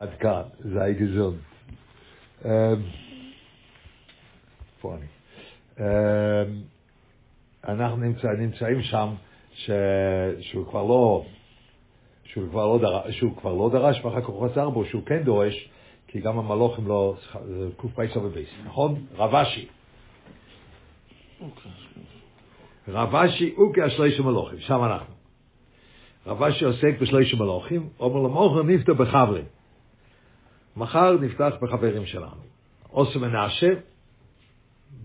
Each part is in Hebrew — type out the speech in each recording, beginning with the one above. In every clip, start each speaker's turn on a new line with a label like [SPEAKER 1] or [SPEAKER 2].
[SPEAKER 1] עד כאן, זה ההיגזון. אמ, איפה אני? אמ, אנחנו נמצא, נמצאים שם ש, שהוא כבר לא, שהוא כבר לא, דר, שהוא כבר לא דרש ואחר כך הוא חזר בו, שהוא כן דורש, כי גם המלוכים לא, זה קפ"א ובייס, נכון? רב אשי. רב אשי הוא כשליש המלוכים, שם אנחנו. רב אשי עוסק בשליש המלוכים, אומר למוכר נפתח בחבלים. מחר נפתח בחברים שלנו. אוסם מנשה,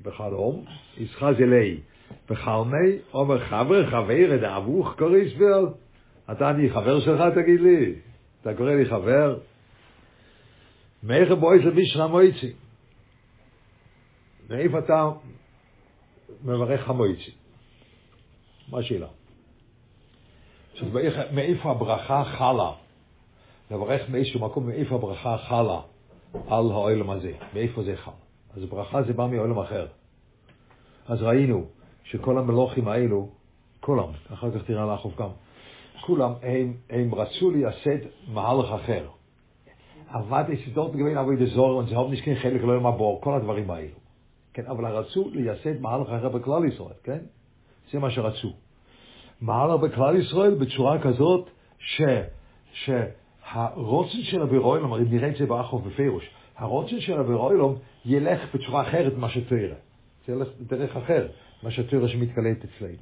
[SPEAKER 1] בחלום, ישחז אלי, בחלמי, אומר חבר, חבר, דאבוך קוריס בל. אתה אני חבר שלך, תגיד לי. אתה קורא לי חבר? מאיך בויס לבישרא מויצי. מאיפה אתה מברך חמויצי? מה השאלה? מאיפה הברכה חלה? לברך מאיזשהו מקום, מאיפה הברכה חלה על העולם הזה, מאיפה זה חל. אז ברכה זה בא מעולם אחר. אז ראינו שכל המלוכים האלו, כולם, אחר כך תראה לחוף גם, כולם, הם, הם רצו לייסד מהלך אחר. עבד die Sorge und sie haben nicht kein חלק לא ימבור, כל הדברים האלו. כן, אבל רצו לייסד מהלך אחר בכלל ישראל, כן? זה מה שרצו. מהלך בכלל ישראל בצורה כזאת ש, שהרוצן של אבירוילום, הרי נראה את זה באחוב בפירוש, הרוצן של אבירוילום ילך בצורה אחרת ממה שתראה. זה ילך בדרך אחרת, מה שתראה שמתקלט אצלנו.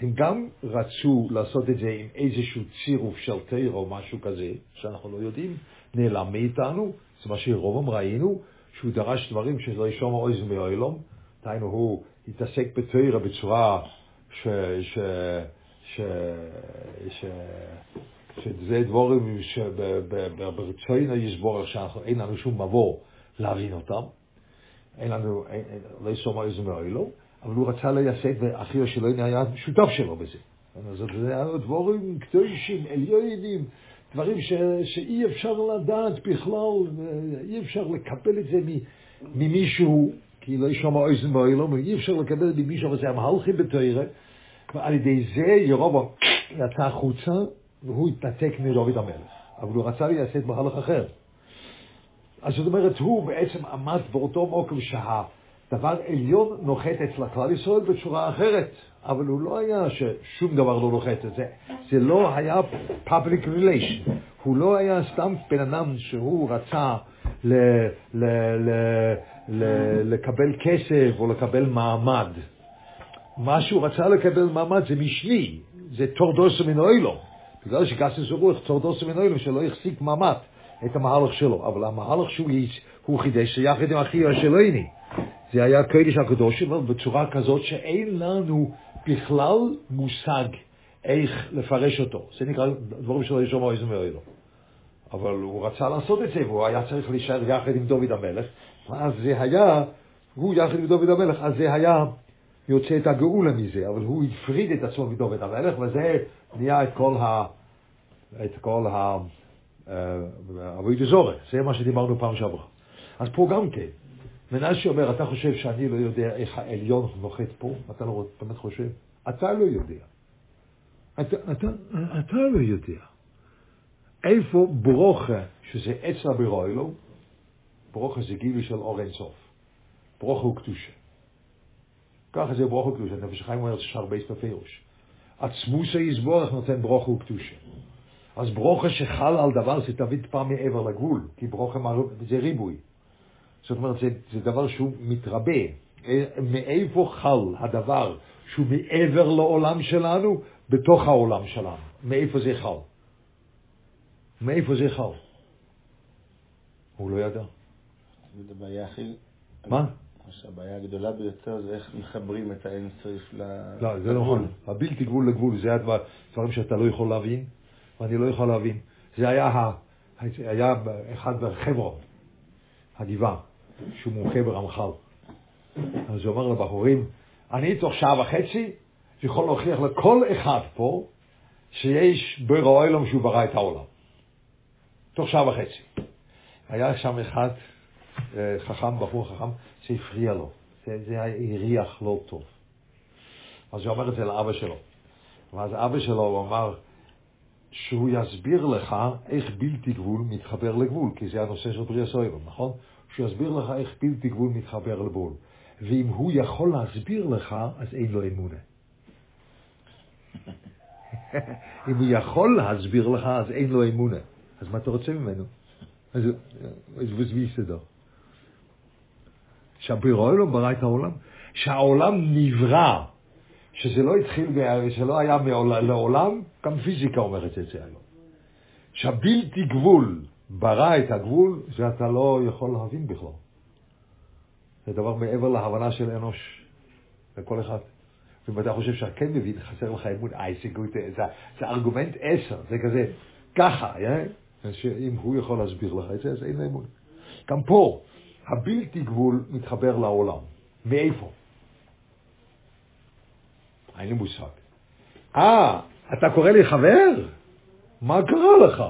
[SPEAKER 1] הם גם רצו לעשות את זה עם איזשהו צירוף של תרא או משהו כזה, שאנחנו לא יודעים, נעלם מאיתנו, זה מה שרובם ראינו, שהוא דרש דברים שלא ישום אויז מאוילום, דהיינו הוא התעסק בתרא בצורה ש... ש... ש... ש... שזה דבורים שברצוינו יסבור שאנחנו, אין לנו שום מבוא להבין אותם, אין לנו, לא ישום אויז מאוילום, אבל הוא רצה לייסד, ואחיו שלו היה שותף שלו בזה. אז זה היה דבורים קדושים, עליונים, דברים שאי אפשר לדעת בכלל, אי אפשר לקבל את זה ממישהו, כי לא יש שם אוזן באילום, אי אפשר לקבל את זה ממישהו, אבל זה המהלכים בתוירה, ועל ידי זה ירובו יצא החוצה, והוא התנתק מדוד המלך. אבל הוא רצה לייסד מהלך אחר. אז זאת אומרת, הוא בעצם עמד באותו מקום שה... דבר עליון נוחת אצל הכלל ישראל בצורה אחרת, אבל הוא לא היה ששום דבר לא נוחת את זה. זה לא היה public relation. הוא לא היה סתם בן אדם שהוא רצה ל, ל, ל, ל, לקבל כסף או לקבל מעמד. מה שהוא רצה לקבל מעמד זה משני, זה תורדוס מן אוילו. בגלל שגסס רוח תורדוס מן אוילו שלא החזיק מעמד את המהלך שלו, אבל המהלך שהוא חידש יחד עם אחי השלויני. זה היה קודש הקדוש, אבל בצורה כזאת שאין לנו בכלל מושג איך לפרש אותו. זה נקרא דברים שלא ישמעו איזה מאוהלו. אבל הוא רצה לעשות את זה, והוא היה צריך להישאר יחד עם דוד המלך, ואז זה היה, הוא יחד עם דוד המלך, אז זה היה יוצא את הגאולה מזה, אבל הוא הפריד את עצמו מדוד המלך, וזה נהיה את כל ה... את כל ה... אבוי דזורי, זה מה שדיברנו פעם שעברה. אז פה גם כן, מנשה אומר, אתה חושב שאני לא יודע איך העליון נוחת פה? אתה לא באמת חושב? אתה לא יודע. אתה, אתה, אתה לא יודע. איפה ברוכה, שזה עץ הבירוילו, ברוכה זה גילוי של אור אינסוף. ברוכה הוא קדושה. ככה זה ברוכה קדושה. נפש חיים אומר שיש הרבה בפירוש. עצמוס היסבורך נותן ברוכה וקדושה. אז ברוכה שחל על דבר זה תמיד פעם מעבר לגבול, כי ברוכה זה ריבוי. זאת אומרת, זה, זה דבר שהוא מתרבה. מאיפה חל הדבר שהוא מעבר לעולם שלנו, בתוך העולם שלנו? מאיפה זה חל? מאיפה זה חל? הוא לא ידע. מה?
[SPEAKER 2] הבעיה הגדולה ביותר זה איך מחברים את האין צריך ל...
[SPEAKER 1] לא, זה לא נכון. הבלתי גבול לגבול, זה הדברים שאתה לא יכול להבין, ואני לא יכול להבין. זה היה, היה אחד בחברון, הגבעה. שהוא מומחה ברמח"ל. אז הוא אומר לבחורים, אני תוך שעה וחצי יכול להוכיח לכל אחד פה שיש בורא אוילום שהוא ברא את העולם. תוך שעה וחצי. היה שם אחד חכם, בחור חכם, שהפריע לו. זה, זה הריח לא טוב. אז הוא אומר את זה לאבא שלו. ואז אבא שלו, הוא אמר, שהוא יסביר לך איך בלתי גבול מתחבר לגבול, כי זה הנושא של בריאה סוירם, נכון? שהוא יסביר לך איך בלתי גבול מתחבר לגבול. ואם הוא יכול להסביר לך, אז אין לו אמונה. אם הוא יכול להסביר לך, אז אין לו אמונה. אז מה אתה רוצה ממנו? אז wie ist doch? שהבריאו לא ברא את העולם, שהעולם נברא, שזה לא התחיל, שלא היה לעולם, גם פיזיקה אומרת את זה היום. שהבלתי גבול ברא את הגבול, זה אתה לא יכול להבין בכלל. זה דבר מעבר להבנה של אנוש, לכל אחד. ואם אתה חושב שאתה מבין, חסר לך אמון, אה, זה, זה, ארגומנט עשר, זה כזה, ככה, yeah? שאם הוא יכול להסביר לך את זה, אז אין לו אמון. גם פה, הבלתי גבול מתחבר לעולם. מאיפה? אין לי מושג. אה, אתה קורא לי חבר? מה קרה לך?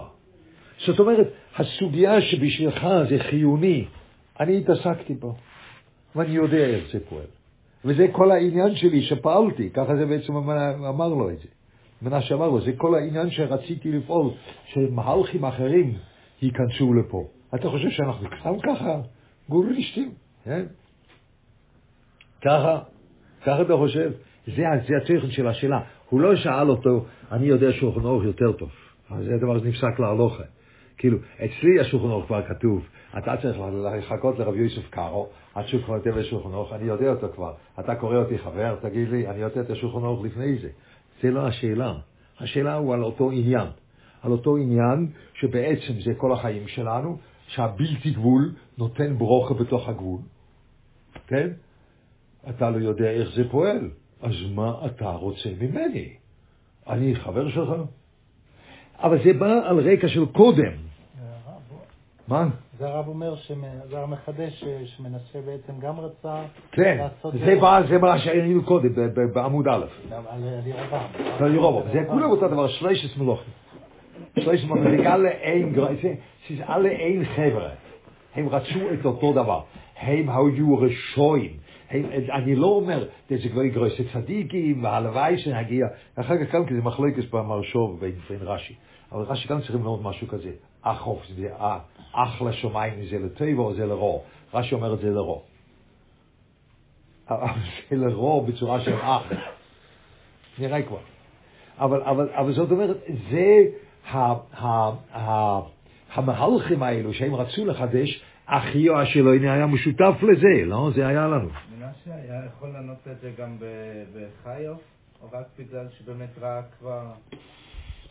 [SPEAKER 1] זאת אומרת, הסוגיה שבשבילך זה חיוני, אני התעסקתי בו, ואני יודע איך זה פועל. וזה כל העניין שלי שפעלתי, ככה זה בעצם אמר לו את זה. מנשה אמר לו, זה כל העניין שרציתי לפעול, שמהלכים אחרים ייכנסו לפה. אתה חושב שאנחנו סתם ככה גוריסטים, כן? ככה, ככה אתה חושב? זה, זה התוכן של השאלה. הוא לא שאל אותו, אני יודע שולחן אורך יותר טוב. זה דבר שנפסק להלוכה. כאילו, אצלי השולחן אורך כבר כתוב, אתה צריך לחכות לרב יוסף קארו, עד שהוא כבר כותב לשולחן אורך, אני יודע אותו כבר. אתה קורא אותי חבר, תגיד לי, אני יודע את השולחן אורך לפני זה. זה לא השאלה. השאלה הוא על אותו עניין. על אותו עניין שבעצם זה כל החיים שלנו, שהבלתי גבול נותן ברוכה בתוך הגבול. כן? אתה לא יודע איך זה פועל, אז מה אתה רוצה ממני? אני חבר שלך? אבל זה בא על רקע של קודם. מה?
[SPEAKER 3] זה הרב אומר, זה הרב מחדש שמנסה בעצם גם רצה
[SPEAKER 1] כן, זה בא, זה מה שהיינו קודם, בעמוד א'. על ירובם. זה כולם אותו דבר, שלושת מלוכים. שלושת מלוכים, זה alle één חבר'ה. הם רצו את אותו דבר. הם היו רשויים. אני לא אומר, זה כבר גרויסי צדיקים, והלוואי שנגיע. אחר כך כאן, כי זה מחלוקת במרשוב בין רש"י. אבל רש"י כאן צריכים ללמוד משהו כזה. אחוף זה אח לשמיים זה לטוב או זה לרוע. רש"י אומר את זה לרוע. זה לרוע בצורה של אח. נראה כבר. אבל, אבל, אבל זאת אומרת, זה המהלכים האלו שהם רצו לחדש, אחיו השלויני היה משותף לזה, לא? זה היה לנו.
[SPEAKER 3] מנשה היה יכול לענות את זה גם בחיוף, או רק בגלל שבאמת ראה כבר...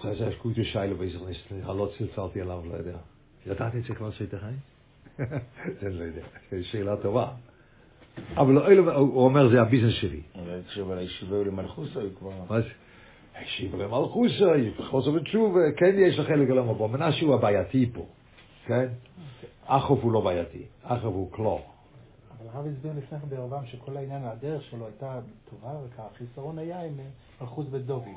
[SPEAKER 1] זה זה גute Scheile bezig is. הלא צלצלתי עליו, לא יודע. ידעת את זה כבר שהיית חי? זה לא יודע, זו שאלה טובה. אבל הוא אומר, זה הביזנס שלי.
[SPEAKER 2] אבל תחשוב על הישיבה למלכוסה, הוא כבר...
[SPEAKER 1] הישיבה למלכוסה, חוסר ותשובה, כן יש חלק עולם הבא. מנשה הוא הבעייתי פה, כן? אחוב הוא לא בעייתי, אחוב הוא קלור.
[SPEAKER 3] אבל הרב הסביר לפני כן בירבם שכל העניין, הדרך שלו הייתה טובה, והחיסרון היה עם מלכוס ודובי.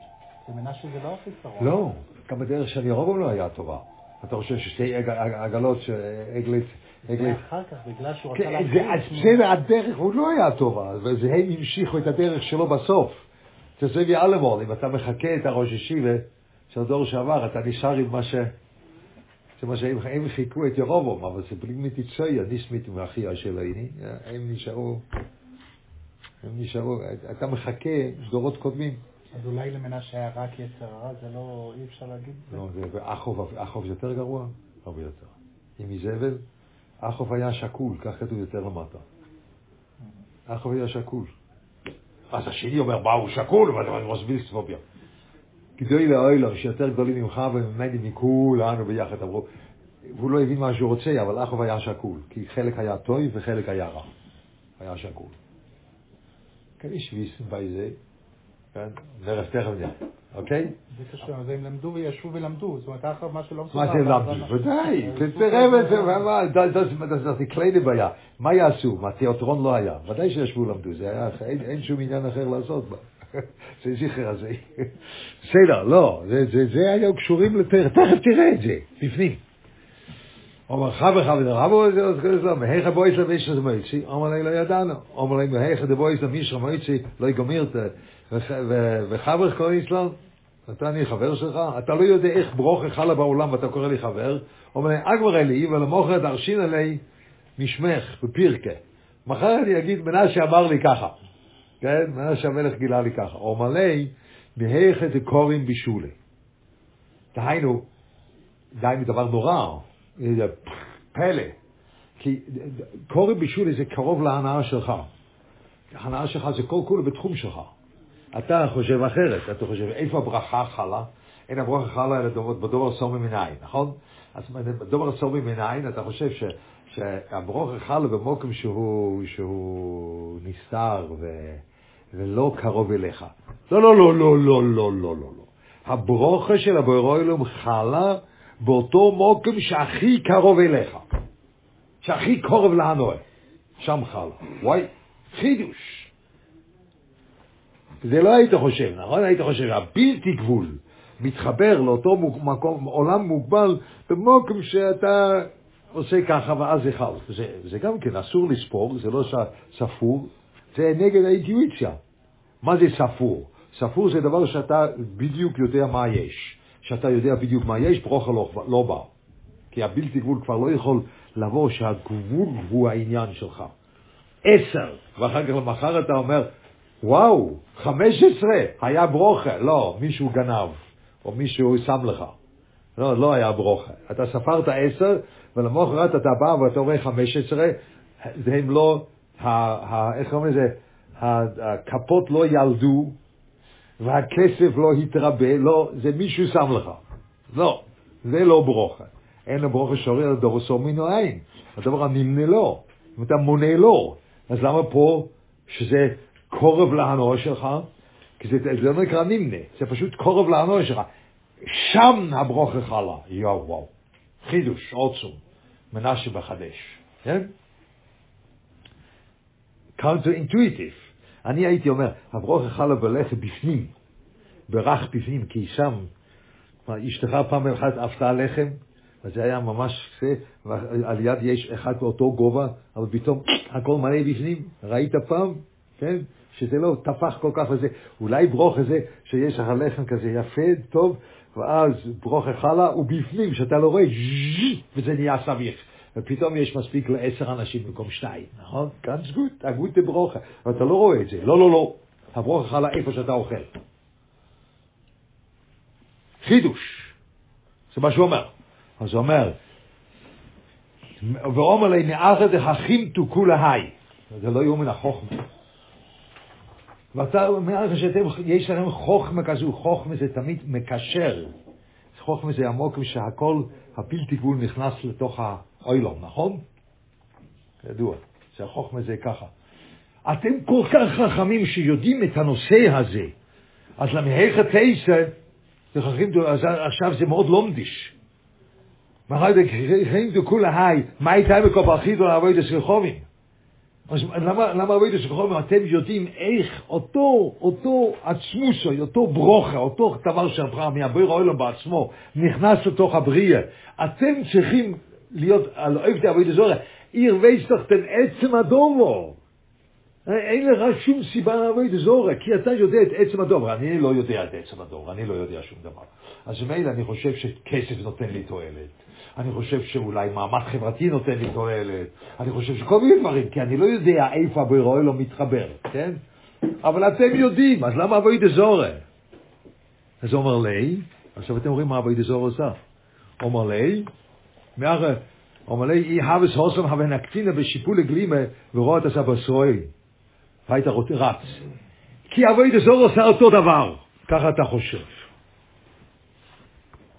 [SPEAKER 3] זה מנשה זה לא החיסרון.
[SPEAKER 1] לא, גם הדרך של ירובם לא היה טובה. אתה חושב ששתי עגלות שעגלית...
[SPEAKER 3] זה אחר כך, בגלל שהוא
[SPEAKER 1] כן,
[SPEAKER 3] רצה להכניס...
[SPEAKER 1] בסדר, הדרך הוא לא היה טובה, וזה הם המשיכו את הדרך שלו בסוף. זה סבי אלמון, אם אתה מחכה את הראש ישיבה של הדור שעבר, אתה נשאר עם מה ש... זה מה שהם הם חיכו את ירובום, אבל זה בלי מתיצויה, ניסמית מאחי השלויני, הם נשארו, הם נשארו, אתה מחכה דורות קודמים.
[SPEAKER 3] אז אולי למנשה היה רק יצר הרע, זה לא, אי אפשר להגיד?
[SPEAKER 1] לא, זה, אחוב, אחוב יותר גרוע? הרבה יותר. עם איזבל, אחוב היה שקול, כך כתוב יותר למטה. אחוב היה שקול. אז השני אומר, מה הוא שקול? ואתה מסביר ספוביה. גדוי לאוילום שיותר גדולים ממך וממני מכולנו ביחד אמרו, והוא לא הבין מה שהוא רוצה, אבל אחוב היה שקול, כי חלק היה טוב וחלק היה רע. היה שקול. כן, יש ויסן בזה, כן, נראה תכף נראה, אוקיי?
[SPEAKER 3] זה קשור, אז הם למדו וישבו ולמדו, זאת אומרת, אחר מה שלא
[SPEAKER 1] מה זה למדו? ודאי, תראה את זה, זה קליני בעיה. מה יעשו? מה, תיאטרון לא היה. ודאי שישבו ולמדו, זה היה, אין שום עניין אחר לעשות בה. זה זכר הזה. בסדר, לא, זה היו קשורים לתכף, תכף תראה את זה, בפנים. אומר חבר חבר רבו זה אז כזה לא מהך בויס לביש זה מויצי אומר לי לא ידענו אומר לי מהך דה בויס למיש מויצי לא יגמיר את וחבר כל איסלאם אתה אני חבר שלך? אתה לא יודע איך ברוכה חלה בעולם ואתה קורא לי חבר? אומר לי, אגבר אלי, ולמוכר תרשין עלי משמך בפירקה. מחר אני אגיד, מנשה אמר לי ככה. כן? מנשה המלך גילה לי ככה. אומר לי, מהיכא דקורים בישולי. דהיינו, דהיינו דבר נורא, פלא. כי קורים בישולי זה קרוב להנאה שלך. ההנאה שלך זה כל כולו בתחום שלך. אתה חושב אחרת, אתה חושב איפה הברכה חלה? אין הברכה חלה אלא בדובר סומי מנין, נכון? אז בדובר סומי מנין אתה חושב ש, שהברכה חלה במוקם שהוא, שהוא נסתר ו, ולא קרוב אליך. לא, לא, לא, לא, לא, לא, לא, לא. לא. הברוכה של הבוירוילום חלה באותו מוקם שהכי קרוב אליך, שהכי קרוב להנוי, שם חלה. וואי, חידוש. זה לא היית חושב, נכון? היית חושב שהבלתי גבול מתחבר לאותו מקום, עולם מוגבל, במקום שאתה עושה ככה ואז זה חל. זה, זה גם כן אסור לספור, זה לא ספור, זה נגד האינטואיציה. מה זה ספור? ספור זה דבר שאתה בדיוק יודע מה יש. שאתה יודע בדיוק מה יש, ברוכה לא, לא בא. כי הבלתי גבול כבר לא יכול לבוא שהגבול הוא העניין שלך. עשר, ואחר כך למחר אתה אומר, וואו, חמש עשרה, היה ברוכה. לא, מישהו גנב, או מישהו שם לך. לא, לא היה ברוכה. אתה ספרת עשר, ולמחרת אתה בא ואתה חמש עשרה, הם לא, ה, ה, איך קוראים לזה? הכפות לא ילדו, והכסף לא התרבה, לא, זה מישהו שם לך. לא, זה לא ברוכה. אין לברוכה שורר לדור סומינו עין. הדבר הנמנה לו. אם אתה מונה לו, אז למה פה, שזה קורב להנוע שלך, כי זה, זה לא נקרא נמנה, זה פשוט קורב להנוע שלך. שם הברוכה חלה, יואו וואו. חידוש, עוצום, מנשה בחדש, כן? קאונטר אינטואיטיב. אני הייתי אומר, הברוכה חלה בלחם בפנים, ברך בפנים, כי שם, אשתך פעם אחת עפתה לחם, אז זה היה ממש, על יד יש אחד באותו גובה, אבל פתאום הכל מלא בפנים, ראית פעם? כן? שזה לא טפח כל כך וזה, אולי ברוך הזה שיש לך לחם כזה יפה, טוב, ואז ברוך חלה, ובפנים, שאתה לא רואה, וזה נהיה סביך. ופתאום יש מספיק לעשר אנשים במקום שתיים, נכון? ganz gut, הגות ברוכה, ואתה לא רואה את זה. לא, לא, לא. הברוכה חלה איפה שאתה אוכל. חידוש. זה מה שהוא אומר. אז הוא אומר, ואומר לי, נערת דחכים תוכו היי. זה לא יאומן החוכמה. ואתה אומר לך שיש לכם חוכמה כזו, חוכמה זה תמיד מקשר. חוכמה זה עמוק שהכל, הבלתי גבול נכנס לתוך האוילום, נכון? ידוע, שהחוכמה זה ככה. אתם כל כך חכמים שיודעים את הנושא הזה, אז למהיך התשע, אז עכשיו זה מאוד לומדיש. מחר דקרים דכולה היי, מה הייתה בכל פרחידו לעבוד את סרחובים? למה, למה אבוידו של חומר, אתם יודעים איך אותו, אותו עצמוסוי, אותו ברוכה, אותו דבר שאברהם, מהבויר האוילום בעצמו, נכנס לתוך הבריאה. אתם צריכים להיות, על אוהבתי אבוידו זורע, עיר וייסטכתן עצם הדובו. אין לך שום סיבה לעבוד זורע, כי אתה יודע את עצם הדובר. אני לא יודע את עצם הדובר, אני לא יודע שום דבר. אז מילא אני חושב שכסף נותן לי תועלת. אני חושב שאולי מעמד חברתי נותן לי תועלת, אני חושב שכל מיני דברים, כי אני לא יודע איפה הבוירוי לא מתחבר, כן? אבל אתם יודעים, אז למה אבוי דזורה? אז אומר לי, עכשיו אתם רואים מה אבוי דזורה עושה. אומר לי, אומר לי, אי הבס הוסם הווה נקצינה בשיפול לגלימה ורואה את הסבסרוי. היית רץ. כי אבוי דזורה עושה אותו דבר. ככה אתה חושב.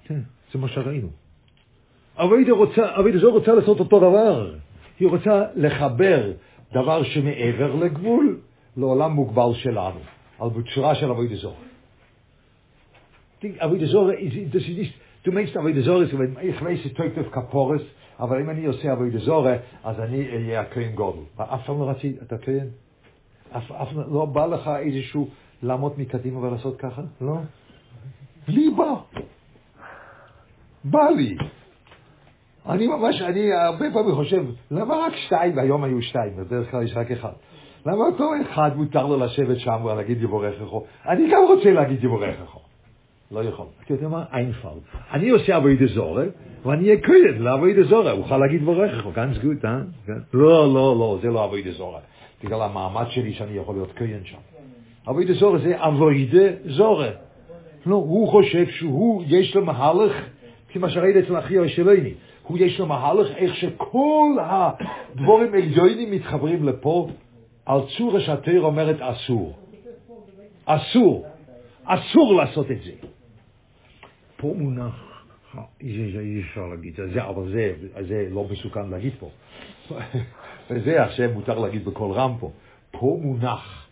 [SPEAKER 1] כן, זה מה שראינו. אביידה זו רוצה לעשות אותו דבר. היא רוצה לחבר דבר שמעבר לגבול לעולם מוגבל שלנו, על בצורה של זו. אביידה זו, das ist nicht, du meinst אביידה זו, ich weiß, es teugt auf כפורס, אבל אם אני עושה אביידה זו, אז אני אהיה הכהן גודל. אף פעם לא רציתי, אתה כהן? אף פעם לא בא לך איזשהו לעמוד מקדימה ולעשות ככה? לא? לי בא. בא לי. אני ממש, אני הרבה פעמים חושב, למה רק שתיים, והיום היו שתיים, בדרך כלל יש רק אחד. למה אותו אחד מותר לו לשבת שם ולהגיד יבורכךו? אני גם רוצה להגיד יבורכךו. לא יכול. אתה יודע מה? איינפלד. אני עושה אבוידה זורה, ואני אהיה כהן לאבוידה זורה. הוא יכול להגיד בורך, הוא ganz gut, אה? לא, לא, לא, זה לא אבוידה זורה. בגלל המעמד שלי שאני יכול להיות כהן שם. אבוידה זורה זה אבוידה זורה. לא, הוא חושב שהוא, יש לו מהלך, כמו שראית אצל אחי השלני, הוא יש לו מהלך איך שכל הדבורים עליונים מתחברים לפה, על צורה שהתיר אומרת אסור. אסור. אסור לעשות את זה. פה מונח, אי אפשר להגיד זה, אבל זה, זה לא מסוכן להגיד פה. וזה עכשיו מותר להגיד בקול רם פה. פה מונח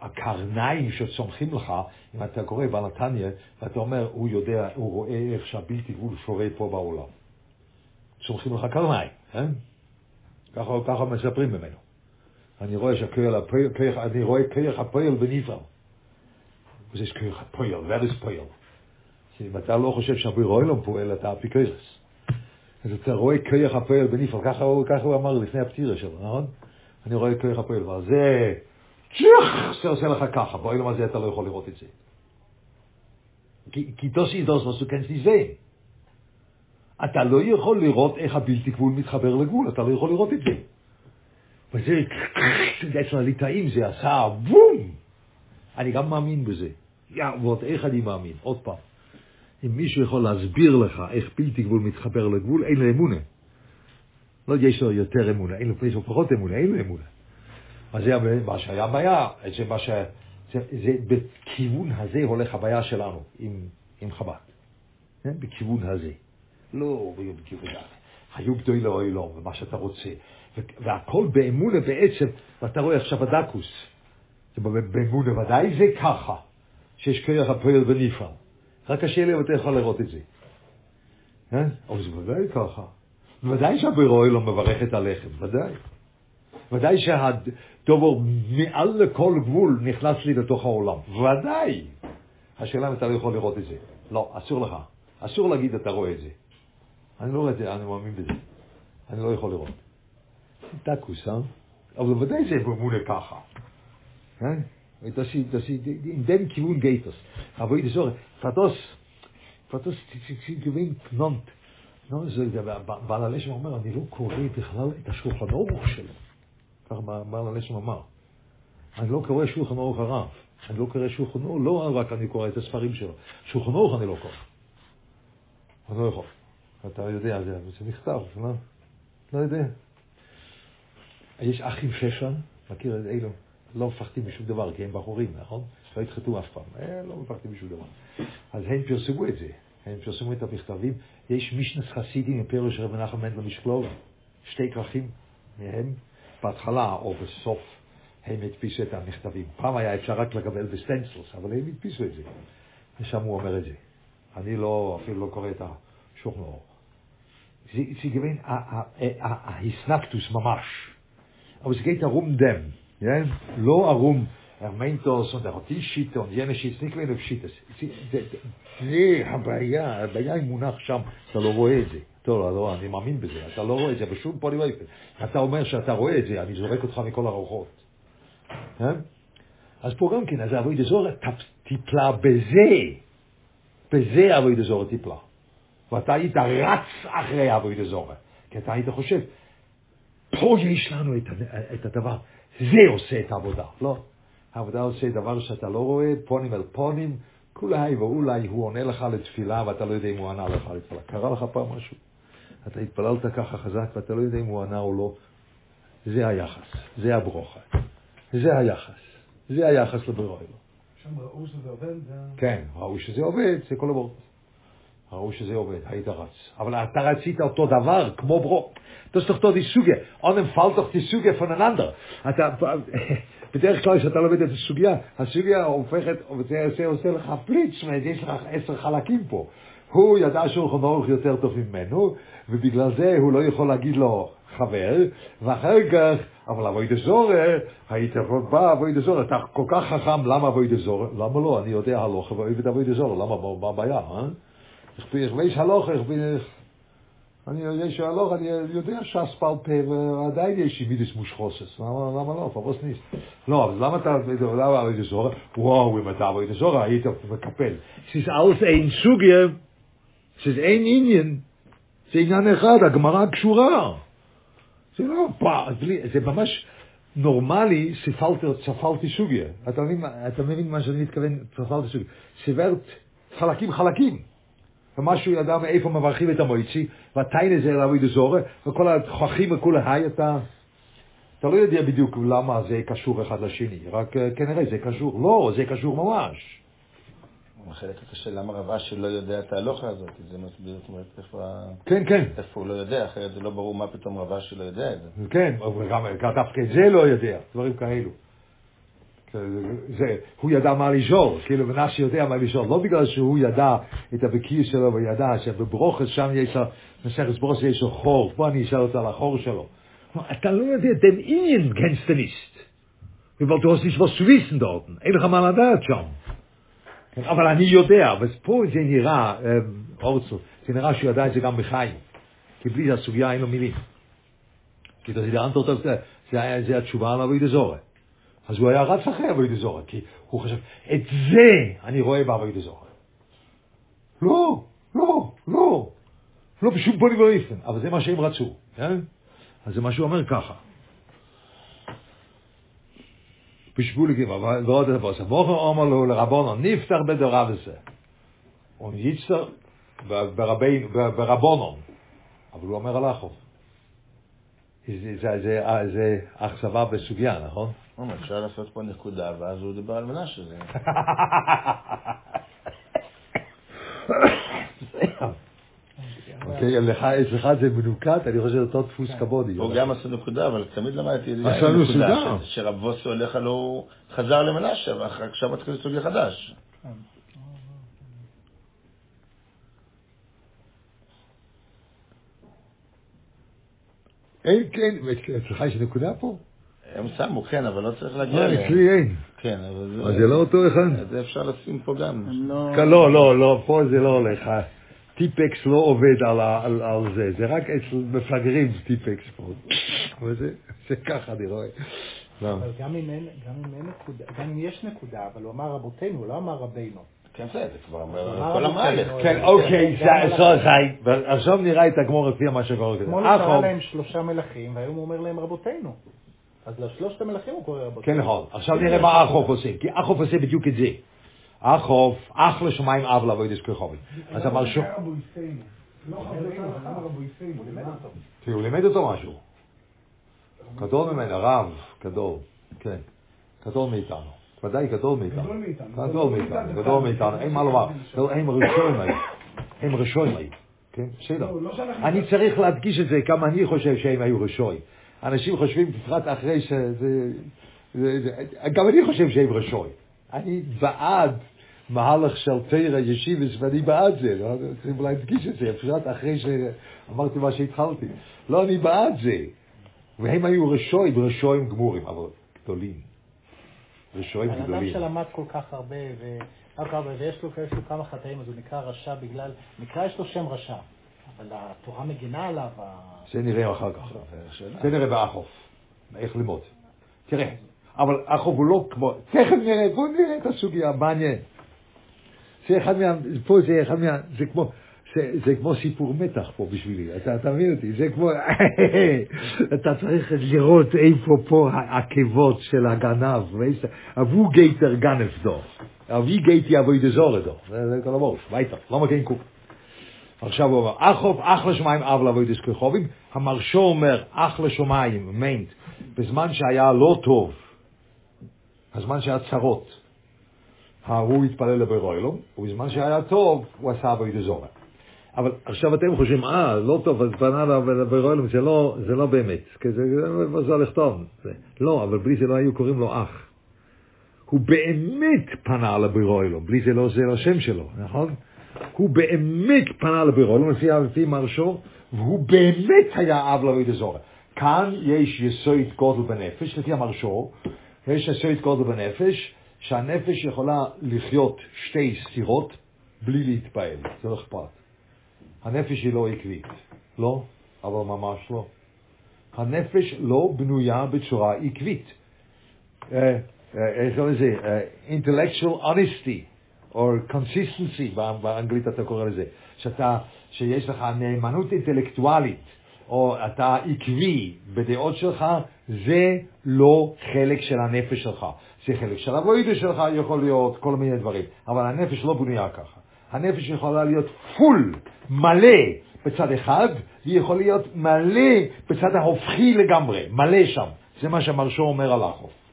[SPEAKER 1] הקרניים שצומחים לך, אם אתה קורא בנתניה, ואתה אומר, הוא יודע, הוא רואה איך שהבלתי גבול שורה פה בעולם. צומחים לך קרניים, כן? ככה, ככה מספרים ממנו. אני רואה שכיח, אני רואה כיח הפועל בנפרד. וזה כיח הפועל, ורס פועל. אם אתה לא חושב שהביר אוילום פועל, אתה אפיקרס. אז אתה רואה כיח הפועל בנפרד, ככה הוא אמר לפני הפטירה שלו, נכון? אני רואה כיח הפועל, ועל זה צ'יח, זה עושה לך ככה, באוילום הזה אתה לא יכול לראות את זה. כי דוסי דוס kennst nicht אתה לא יכול לראות איך הבלתי גבול מתחבר לגבול, אתה לא יכול לראות את זה. וזה, אצל הליטאים זה עשה בום! אני גם מאמין בזה. יא, ועוד איך אני מאמין? עוד פעם. אם מישהו יכול להסביר לך איך בלתי גבול מתחבר לגבול, אין לו אמונה. לא יש לו יותר אמונה, אין לו פחות אמונה, אין לו אמונה. אז זה מה שהיה בעיה, זה מה ש... זה, זה בכיוון הזה הולך הבעיה שלנו עם, עם חב"ד. כן? בכיוון הזה. לא בכיוון הזה. היו גדוי לאוי לא, ומה שאתה רוצה. והכל באמונה בעצם, ואתה רואה עכשיו הדקוס. באמונה, ודאי זה ככה, שיש כוח הפועל בנפרד. רק השאלה אם אתה יכול לראות את זה. כן? אבל זה ודאי ככה. ודאי שהבירוי לא מברך את הלחם, ודאי. ודאי שהדובר מעל לכל גבול נכנס לי לתוך העולם. ודאי. השאלה אם אתה לא יכול לראות את זה. לא, אסור לך. אסור להגיד אתה רואה את זה. אני לא רואה את זה, אני מאמין בזה. אני לא יכול לראות. דקוס, אה? אבל ודאי זה במונה ככה. Das ist, das ist, in dem Kiwun geht das. Aber ich sage, für das, für das, sie gewinnt פנונט. לא, זה, בעל הלשם אומר, אני לא קורא בכלל את השולחן אורוך שלו. ככה בעל הלשם אמר. אני לא קורא שולחן אורוך הרב. אני לא קורא שולחן אורוך, לא רק אני קורא את הספרים שלו. שולחן אורוך אני לא קורא. אני לא יכול. אתה יודע, זה, זה נכתב, לא? לא יודע. יש אחים ששן, מכיר את אלו, לא מפחדים משום דבר, כי הם בחורים, נכון? לא התחתו אף פעם, אה, לא מפחדים משום דבר. אז הם פרסמו את זה, הם פרסמו את המכתבים. יש מישנס חסידים עם פירוש רב מנחם מנדל משקלוב, שתי כרכים מהם, בהתחלה או בסוף הם הדפיסו את המכתבים. פעם היה אפשר רק לקבל בסטנצלס, אבל הם הדפיסו את זה. ושם הוא אומר את זה. אני לא, אפילו לא קורא את השוכנור. זה גבין ההסנקטוס ממש. aber es geht darum dem, ja, לא ערום, Schitte und jene Schitte, nicht wenn Schitte, זה הבעיה, הבעיה היא מונח שם, אתה לא רואה את זה. טוב, לא, אני מאמין בזה, אתה לא רואה את זה בשום פנים ואופן. אתה אומר שאתה רואה את זה, אני זורק אותך מכל הרוחות. אז פה גם כן, אז אבוי דזור טיפלה בזה, בזה אבוי דזור טיפלה. ואתה היית רץ אחרי אבוי דזור, כי אתה היית חושב, פה יש לנו את הדבר, זה עושה את העבודה, לא. העבודה עושה דבר שאתה לא רואה, פונים אל פונים, כולי ואולי הוא עונה לך לתפילה ואתה לא יודע אם הוא ענה לך לתפילה. קרה לך פעם משהו? אתה התפללת ככה חזק ואתה לא יודע אם הוא ענה או לא. זה היחס, זה הברוכה. זה היחס. זה היחס לברירה אלו.
[SPEAKER 3] שם ראו שזה עובד?
[SPEAKER 1] כן, ראו שזה עובד, זה כל הבור. ראו שזה עובד, היית רץ. אבל אתה רצית אותו דבר, כמו ברו. Das doch die Suge. An dem Fall doch die Suge voneinander. בדרך כלל כשאתה לומד את הסוגיה, הסוגיה הופכת, וזה עושה לך פליץ, יש לך עשר חלקים פה. הוא ידע שולחן אורך יותר טוב ממנו, ובגלל זה הוא לא יכול להגיד לו חבר, ואחר כך, אבל אבוי דזורר, היית בא אבוי דזורר, אתה כל כך חכם, למה אבוי דזורר? למה לא? אני יודע הלוך ואוהב את אבוי דזורר, למה, מה הבעיה, אה? Ich weiß הלוך, ich bin, אני יש הלוך, אני יודע ש"ס בעל פה, ועדיין יש לי מידס מושחוסס, למה לא, פרוס ניס. לא, אז למה אתה, למה אבוי דזורה? וואו, אם אתה אבוי דזורה, היית מקפל. זה alles ein סוגיה, זה אין עניין, זה עניין אחד, הגמרא קשורה. זה לא פעם, זה ממש נורמלי, ספלתי, סוגיה. אתה מבין, מה- שאני מתכוון, צפלתי סוגיה. סברת חלקים חלקים. ומשהו ידע מאיפה מברכים את המויצי, והתיינה זה לעבוד דזורה, וכל התככים וכל ההי, אתה, אתה לא יודע בדיוק למה זה קשור אחד לשני, רק אה, כנראה זה קשור. לא, זה קשור ממש.
[SPEAKER 2] החלק הקשה, למה רב אשי לא יודע את ההלוכה הזאת? זה מסביר, זאת אומרת, איפה
[SPEAKER 1] כן, כן,
[SPEAKER 2] איפה הוא לא יודע, אחרת זה לא ברור מה פתאום רב אשי לא יודע את זה.
[SPEAKER 1] כן, גם דווקא את זה לא יודע, דברים כאלו. זה, הוא ידע מה לשאול, כאילו מנשה יודע מה לשאול, לא בגלל שהוא ידע את הבקיא שלו וידע שבברוכס שם יש לו, מסכת ברוכס יש לו חור, בוא אני אשאל אותו על החור שלו. אתה לא יודע, den Ingen kennst du nicht. weil du hast nicht was zu wissen dort. לך מה לדעת שם. אבל אני יודע, ופה זה נראה, אה, אורצל, זה נראה שהוא ידע את זה גם בחיים. כי בלי הסוגיה אין לו מילים. כי זה האנטורט, זה התשובה על אבוי דזורה. אז הוא היה רץ אחרי אבוי דזורה, כי הוא חשב, את זה אני רואה באבוי דזורה. לא, לא, לא, לא בשום פנים ואופן, אבל זה מה שהם רצו, כן? אז זה מה שהוא אומר ככה. בשבוליקים, ועוד דבר, סבוכר אומר לו לרבונו, נפתח בדוריו וזה. וניצר ברבינו, ברבונון. אבל הוא אומר על זה, זה אכזבה בסוגיה, נכון?
[SPEAKER 2] אה, אפשר לעשות פה נקודה, ואז הוא דיבר על מנשה. זה-
[SPEAKER 1] אוקיי, לך, אצלך זה מנוקד, אני חושב אותו דפוס כבודי.
[SPEAKER 2] הוא גם עשה נקודה, אבל תמיד למדתי
[SPEAKER 1] עשינו
[SPEAKER 2] נקודה, שרב ווסו הולך לו, הוא חזר למנשה, ועכשיו מתחיל סוגיה חדש.
[SPEAKER 1] אין, כן, אצלך יש נקודה פה?
[SPEAKER 2] הם שמו, כן, אבל לא צריך להגיע
[SPEAKER 1] לא,
[SPEAKER 2] אליהם.
[SPEAKER 1] אצלי אין.
[SPEAKER 2] כן, אבל
[SPEAKER 1] אז זה לא אותו אחד?
[SPEAKER 2] זה אפשר לשים פה גם.
[SPEAKER 1] כן, לא, לא, לא, פה זה לא הולך. טיפקס לא עובד על, זה, זה רק אצל מפגרים טיפקס פה. זה ככה אני רואה. לא.
[SPEAKER 3] אבל גם אם אין, גם אם אין נקודה, גם אם יש נקודה, אבל הוא אמר רבותינו, הוא לא אמר רבינו.
[SPEAKER 2] כן, זה זה כבר
[SPEAKER 3] אמר
[SPEAKER 2] כל
[SPEAKER 3] רבותינו,
[SPEAKER 2] המהלך.
[SPEAKER 1] כן, אוקיי, זה- זין. עכשיו נראה את הגמור לפי מה שקורה כזה.
[SPEAKER 3] אתמול הוא קרא
[SPEAKER 1] אחו,
[SPEAKER 3] להם שלושה מלכים, והיום הוא אומר להם רבותינו. אז לשלושת המלכים הוא קורא
[SPEAKER 1] כן
[SPEAKER 3] רבותינו.
[SPEAKER 1] נכון, עכשיו נראה מה אחוף עושה, כי אחוף עושה בדיוק את זה. אחוף, אח לשמיים אב לעבוד את כוכבי. אז אמר שוב, כי הוא לימד אותו משהו. גדול ממנו, רב, גדול, כן. גדול מאיתנו. ודאי גדול מאיתנו. גדול מאיתנו, גדול מאיתנו, אין מה לומר. לא, הם ראשונים היו. הם ראשונים היו. כן, בסדר. אני צריך להדגיש את זה, כמה אני חושב שהם היו ראשונים. אנשים חושבים, בפרט אחרי שזה... זה- זה- גם אני חושב שהם ראשונים. אני בעד מהלך של תרא ישיבס, ואני בעד זה. לא? צריכים להדגיש את זה, בפרט אחרי שאמרתי מה שהתחלתי. לא, אני בעד זה. והם היו רשועים, רשועים גמורים, אבל גדולים. רשועים
[SPEAKER 3] בן אדם
[SPEAKER 1] גדולים.
[SPEAKER 3] שלמד כל כך הרבה, ו... ויש לו, יש לו כמה חטאים, אז הוא נקרא רשע בגלל, נקרא יש לו שם רשע, אבל התורה מגינה עליו,
[SPEAKER 1] זה נראה אחר כך. זה נראה באחוף. איך ללמוד. תראה, אבל אחוף הוא לא כמו... תכף נראה, בוא נראה את הסוגיה, מעניין. זה אחד מה... פה זה אחד מה... זה כמו... זה, זה כמו סיפור מתח פה בשבילי, אתה, אתה מבין אותי? זה כמו... אתה צריך לראות איפה פה העקבות של הגנב, אבו גייטר גנב דו, אבי גייטי אבוי דזורי דו, זה כל המורש, ביתה, לא מגיעים קוק. עכשיו הוא אומר, אחוב, אח לשמיים, אב את כוכבים. המרשו אומר, אח לשמיים, מיינט, בזמן שהיה לא טוב, הזמן שהיה צרות, הוא התפלל לברואלום, ובזמן שהיה טוב, הוא עשה עבוד זורה. אבל עכשיו אתם חושבים, אה, לא טוב, אז פנה לברואלום, זה לא, זה לא באמת, כי זה, זה, זה הולך טוב. זה, לא, אבל בלי זה לא היו קוראים לו אח. הוא באמת פנה לברואלום, בלי זה לא זה לא שם שלו, נכון? הוא באמת פנה לברואלום, לפי, לפי מרשו, והוא באמת היה אב לעבוד זורה. כאן יש יסוד גודל בנפש, לפי המרשו, יש יסוד גודל בנפש, שהנפש יכולה לחיות שתי ספירות בלי להתפעל, זה לא אכפת. הנפש היא לא עקבית. לא, אבל ממש לא. הנפש לא בנויה בצורה עקבית. אה, אה, איך קוראים לזה? אה, intellectual honesty, או consistency, באנגלית אתה קורא לזה. שאתה, שיש לך נאמנות אינטלקטואלית, או אתה עקבי בדעות שלך, זה לא חלק של הנפש שלך. זה חלק של הווידה שלך, יכול להיות כל מיני דברים, אבל הנפש לא בנויה ככה. הנפש יכולה להיות פול, מלא, בצד אחד, והיא יכולה להיות מלא בצד ההופכי לגמרי, מלא שם. זה מה שהמרשו אומר על החוף.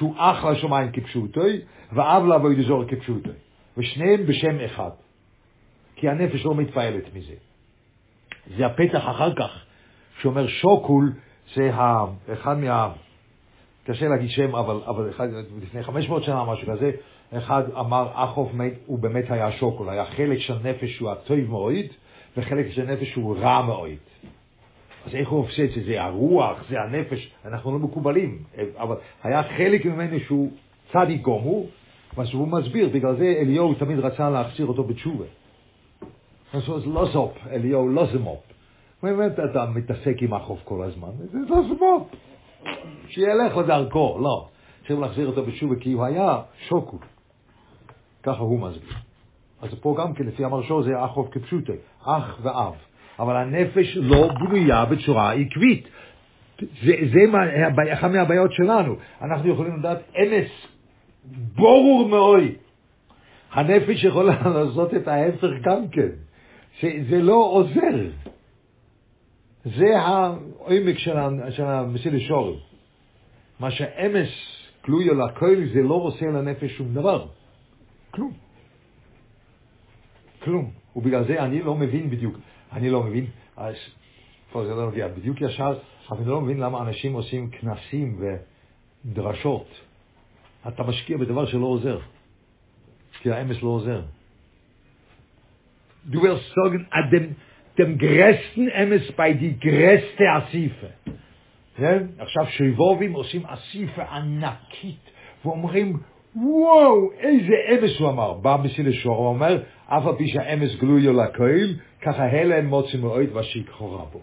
[SPEAKER 1] שהוא אח לשמיים כפשוטוי, ואב לעבוד זור כפשוטוי. ושניהם בשם אחד. כי הנפש לא מתפעלת מזה. זה הפתח אחר כך, שאומר שוקול, זה אחד מה... קשה להגיד שם, אבל, אבל אחד, לפני 500 שנה, משהו כזה, אחד אמר, אחוף מת, הוא באמת היה שוקול, היה חלק של נפש שהוא הטוב מאוד, וחלק של נפש שהוא רע מאוד. אז איך הוא עושה את זה? זה הרוח, זה הנפש, אנחנו לא מקובלים, אבל היה חלק ממנו שהוא צדיק גומו, מה שהוא מסביר, בגלל זה אליהו תמיד רצה להחזיר אותו בתשובה. אז לא זופ, אליהו לא זה מופ. באמת אתה מתעסק עם החוף כל הזמן, זה לא זה מופ. שילך לדרכו, לא. צריך להחזיר אותו בתשובה, כי הוא היה שוקו. ככה הוא מסביר. אז פה גם כן, לפי המרשו, זה אוף כפשוטי, אח ואב. אבל הנפש לא בנויה בצורה עקבית. זה, זה מה, אחת מהבעיות שלנו. אנחנו יכולים לדעת אמס ברור מאוד. הנפש יכולה לעשות את ההפך גם כן. שזה לא עוזר. זה העומק של המסיל השורים. מה שאמס גלוי על הכל זה לא עושה לנפש שום דבר. כלום. כלום. ובגלל זה אני לא מבין בדיוק. אני לא מבין, אז פה זה לא נוגע. בדיוק ישר, אבל אני לא מבין למה אנשים עושים כנסים ודרשות. אתה משקיע בדבר שלא עוזר. כי האמס לא עוזר. Du wirst sagen, an dem, dem größten Emes bei die größte Asife. כן? עכשיו שיבובים עושים אסיפה ענקית, ואומרים, וואו, איזה אמס הוא אמר. בא מסיל השור, הוא אומר, אף על פי שהאמס גלוי לכל, ככה הלם מוצא מאוד ושיקחו רבו.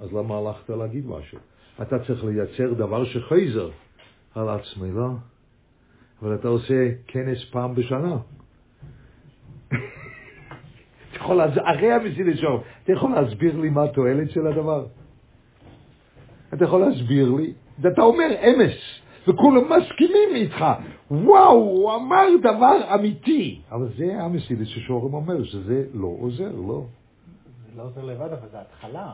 [SPEAKER 1] אז למה הלכת להגיד משהו? אתה צריך לייצר דבר שחייזר על עצמי, לא? אבל אתה עושה כנס פעם בשנה. אתה יכול, אחרי המסיל אתה יכול להסביר לי מה התועלת של הדבר? אתה יכול להסביר לי? ואתה אומר אמס, וכולם מסכימים איתך. וואו, הוא אמר דבר אמיתי. אבל זה המסידס ששורם אומר, שזה לא עוזר, לא.
[SPEAKER 3] זה לא עוזר לבד, אבל זה התחלה.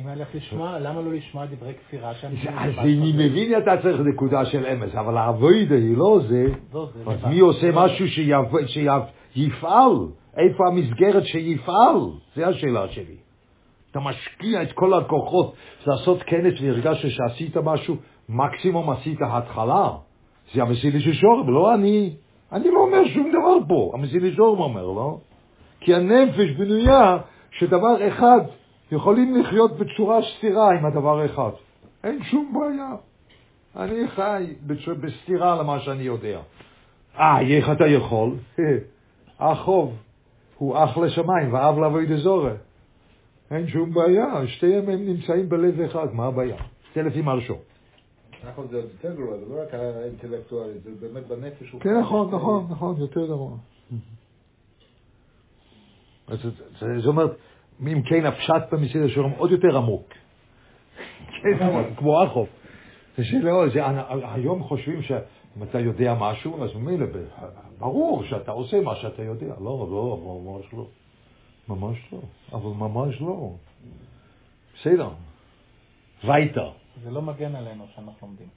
[SPEAKER 3] אם היה לך לשמוע, למה לא לשמוע דברי כפירה שם?
[SPEAKER 1] אז אני מבין אתה צריך נקודה של אמס, אבל האבוידה היא לא זה.
[SPEAKER 3] לא,
[SPEAKER 1] אז מי עושה משהו שיפעל? איפה המסגרת שיפעל? זו השאלה שלי. אתה משקיע את כל הכוחות לעשות כנס והרגשת שעשית משהו, מקסימום עשית התחלה. זה המסילי של שורם, לא אני. אני לא אומר שום דבר פה, המסילי שורם אומר, לא? כי הנפש בנויה שדבר אחד, יכולים לחיות בצורה סתירה עם הדבר אחד. אין שום בעיה. אני חי בסתירה למה שאני יודע. אה, איך אתה יכול? החוב הוא אח לשמיים ואב לאבוי דזורי. אין שום בעיה, שתיהם הם נמצאים בלב אחד, מה הבעיה? זה לפי מרשו.
[SPEAKER 2] נכון, זה עוד יותר גרוע, זה לא רק האינטלקטואלי, זה באמת בנפש.
[SPEAKER 1] כן, נכון, נכון, נכון, יותר גרוע. זאת אומרת, אם כן הפשט במסיד השורם עוד יותר עמוק. כן, כמו אחוב. זה שלא, היום חושבים שאם אתה יודע משהו, אז ממילא, ברור שאתה עושה מה שאתה יודע. לא, לא, ממש לא. ממש לא, אבל ממש לא. בסדר. וייטר.
[SPEAKER 3] זה לא מגן עלינו שאנחנו לומדים.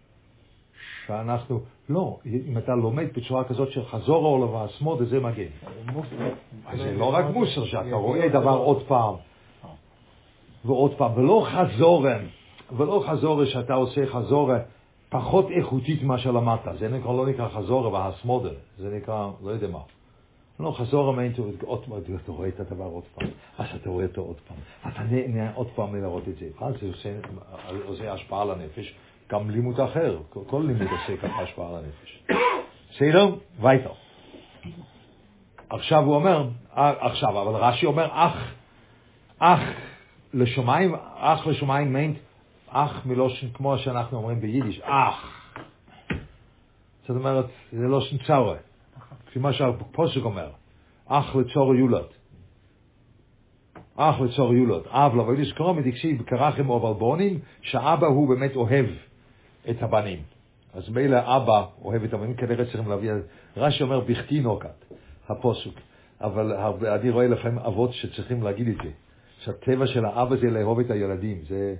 [SPEAKER 1] שאנחנו, לא, אם אתה לומד בצורה כזאת של חזור העולם והשמאל, זה מגן. אז זה לא רק מוסר, שאתה רואה דבר עוד פעם, ועוד פעם, ולא חזורם, ולא חזורה שאתה עושה חזורה פחות איכותית ממה שלמדת, זה נקרא, לא נקרא חזורה והשמאל, זה נקרא, לא יודע מה. לא, חזור המיינטו, עוד פעם, אתה רואה את הדבר עוד פעם, אז אתה רואה אותו עוד פעם, אתה נהנה עוד פעם לראות את זה, אז זה עושה, השפעה על הנפש, גם לימוד אחר, כל, לימוד עושה ככה השפעה על הנפש. בסדר? וייטר. עכשיו הוא אומר, עכשיו, אבל רש"י אומר, אח, אח לשמיים, אח לשמיים מיינט, אח מלושן כמו שאנחנו אומרים ביידיש, אח. זאת אומרת, זה לא צאווה, כפי מה שהפוסק אומר, אח לצור יולד. אח לצור יולד. אב לבוידיש קרומי דקשיב קרחם או בלבונים, שאבא הוא באמת אוהב את הבנים. אז מילא אבא אוהב את הבנים, כנראה צריכים להביא, רש"י אומר בכתי נוקת, הפוסק. אבל אני רואה לפעמים אבות שצריכים להגיד את זה, שהטבע של האבא זה לאהוב את הילדים, זה,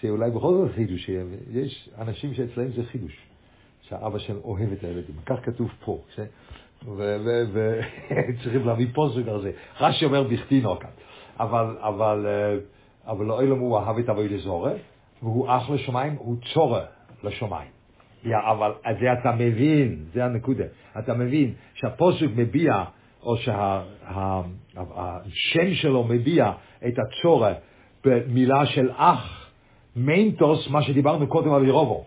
[SPEAKER 1] שאולי בכל זאת חידוש, יש אנשים שאצלם זה חידוש, שהאבא שלהם אוהב את הילדים, כך כתוב פה, וצריכים להביא פוסק על זה. רש"י אומר בכתי נוקת, אבל, אבל, אה, אבל לא אלו הוא אהב את אבוי לזורה, והוא אח לשמיים, הוא צורה לשמיים. Yeah, אבל זה אתה מבין, זה הנקודה, אתה מבין שהפוסק מביע או שהשם שלו מביע את הצורה במילה של אח, מיינטוס, מה שדיברנו קודם על ירובו.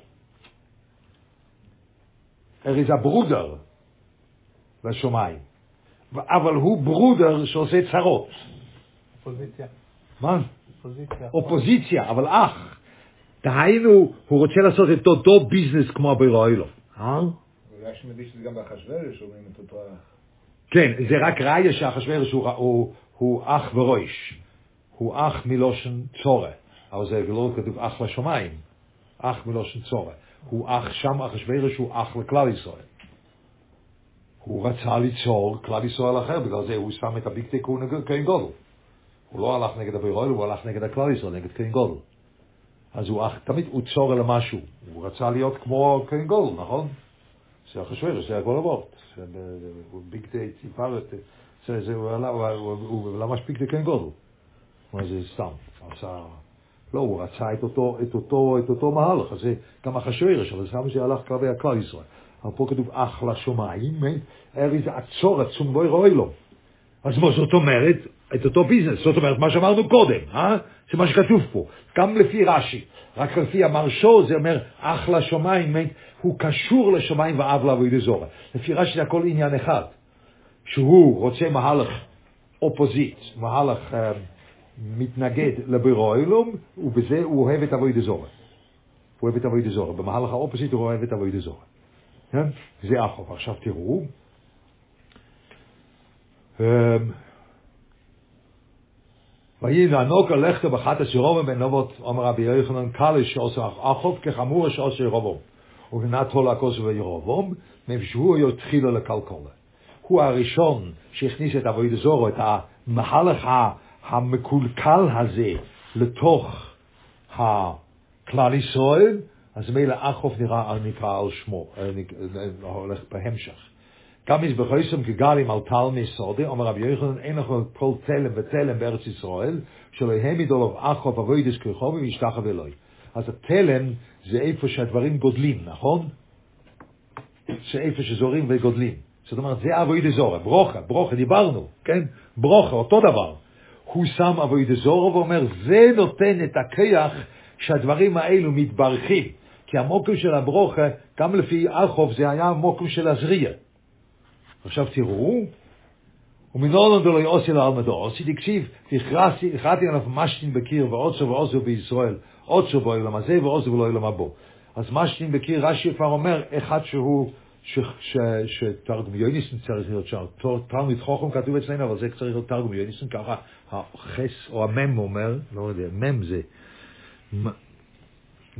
[SPEAKER 1] Er is a ברודר בשמיים, אבל הוא ברודר שעושה צרות.
[SPEAKER 3] אופוזיציה.
[SPEAKER 1] מה?
[SPEAKER 3] אופוזיציה.
[SPEAKER 1] אופוזיציה, אבל אח. דהיינו, הוא רוצה לעשות את אותו ביזנס כמו הבירו אלו.
[SPEAKER 2] אה? אולי שמביא שזה גם באחשוורוש אומרים את אותו אח.
[SPEAKER 1] כן, זה רק ראיה שאחשוורוש הוא, הוא, הוא אח ורויש. הוא אח מלושן צורה. אבל זה לא כתוב אח לשמיים. אח מלושן צורה. הוא אח, שם אחשוורוש הוא אח לכלל ישראל. הוא רצה ליצור כלל ישראל אחר, בגלל זה הוא שם את הביקטי כהן גודל. הוא לא הלך נגד הבירויל, הוא הלך נגד הכלל ישראל, נגד כהן גודל. אז הוא אח, תמיד הוא צור אל משהו. הוא רצה להיות כמו כהן גודל, נכון? זה אחשוורוש, זה הכל. הוא ביקטי ציפרת, הוא ממש ביקטי כהן גודל. מה זה סתם, עשה... לא, הוא רצה את אותו, את אותו, את אותו מהלך, אז זה גם אחשוורוש, אבל זה זה הלך כלפי הכלל ישראל. אבל פה כתוב אח לשמיים, אריז עצור עצום בוי רואי לו. אז מה זאת אומרת? את אותו ביזנס, זאת אומרת מה שאמרנו קודם, אה? זה מה שכתוב פה, גם לפי רש"י, רק לפי המרשו זה אומר אח לשמיים, הוא קשור לשמיים ואב לעבוד אזורה. לפי רש"י זה הכל עניין אחד, שהוא רוצה מהלך אופוזיט, מהלך אה, מתנגד לבירו אילום, ובזה הוא אוהב את אבוי דזורה. הוא אוהב את אבוי דזורה. במהלך האופוזיט הוא אוהב את אבוי דזורה. כן? זה אחוב. עכשיו תראו. אמ, ויהי לענוק הלכת בחת הסירובם בן נבות אומר רבי יוחנן קליש שעושה אחוב כחמור שעושה ירובום ובנת הול הכוס וירובום מבשבו יתחילו לקלקולה. הוא הראשון שהכניס את אבוי דזורו, את המהלך המקולקל הזה לתוך הכלל ישראל, אז מילא אחוב נראה, נקרא על שמו, הולך בהמשך. גם מזבחויסם כגלים על טל מסודי, אומר רבי יוחנן, אין לך כל תלם ותלם בארץ ישראל, שלא העמיד עליו אחוב אבוידס כרחוב וישתחו אלוהי. אז התלם זה איפה שהדברים גודלים, נכון? זה איפה שזורים וגודלים. זאת אומרת, זה אבוידס זורה, ברוכה, ברוכה, דיברנו, כן? ברוכה, אותו דבר. הוא שם אבוידס זורה ואומר, זה נותן את הכיח שהדברים האלו מתברכים. כי המוקם של הברוכה, גם לפי אחוב, זה היה המוקם של הזריע. עכשיו תראו, ומנולן דולוי עושי לאלמדו, עושי דקשיב, הכרעתי עליו משתין בקיר ועוצו ועוזו בישראל, עוצו בו אילם הזה ועוזו ולא אילם הבו. אז משתין בקיר, רש"י כבר אומר, אחד שהוא, שתרגום יוניסן צריך להיות שם, תלמיד חוכם כתוב אצלנו, אבל זה צריך להיות תרגום יוניסן, ככה החס או המם אומר, לא יודע, מם זה,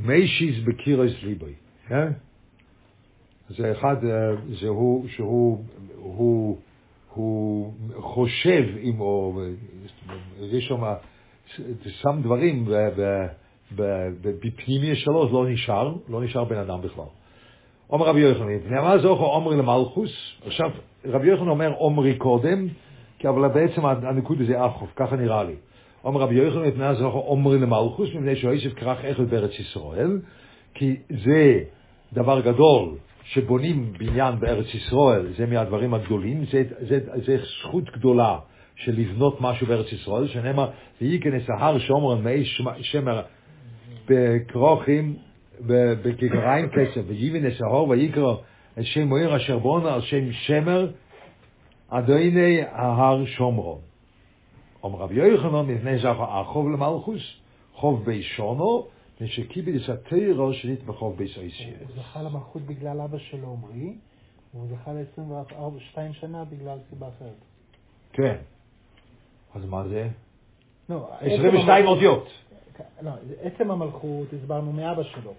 [SPEAKER 1] מיישיז בקיר אס ליבוי, כן? זה אחד, זה הוא, שהוא הוא, הוא חושב אם הוא, יש שם, שם דברים בפנימי שלו, לא נשאר, לא נשאר בן אדם בכלל. אומר רבי יוחנן, נאמר זוכר עומרי למלכוס, עכשיו רבי יוחנן אומר עומרי קודם, כי אבל בעצם הנקוד הזה אחוף, ככה נראה לי. אומר רבי יוחנן, נאמר זוכר עומרי למלכוס, מפני שהוא יוסף כרך אחד בארץ ישראל, כי זה דבר גדול שבונים בניין בארץ ישראל, זה מהדברים הגדולים, זה, זה, זה זכות גדולה של לבנות משהו בארץ ישראל, שנאמר, ויקן את ההר שומרון מאת שמר בכיכריים, בכיכריים כסף, ויבן את ההר ויקרא את שם העיר אשר בנה על שם שמר, אדוני ההר שומרון. אומר רבי יוחנן, מפני מה זכה אחאב למלכות כ"ב שנה, שקיבל את התורה שניתנה בכ"ב אותיות.
[SPEAKER 3] הוא זכה למלכות בגלל אבא שלו עמרי, והוא זכה ל-22 שנה בגלל סיבה אחרת.
[SPEAKER 1] כן. אז מה זה?
[SPEAKER 3] לא,
[SPEAKER 1] 22
[SPEAKER 3] עצם
[SPEAKER 1] אותיות.
[SPEAKER 3] לא, עצם המלכות הסברנו מאבא שלו.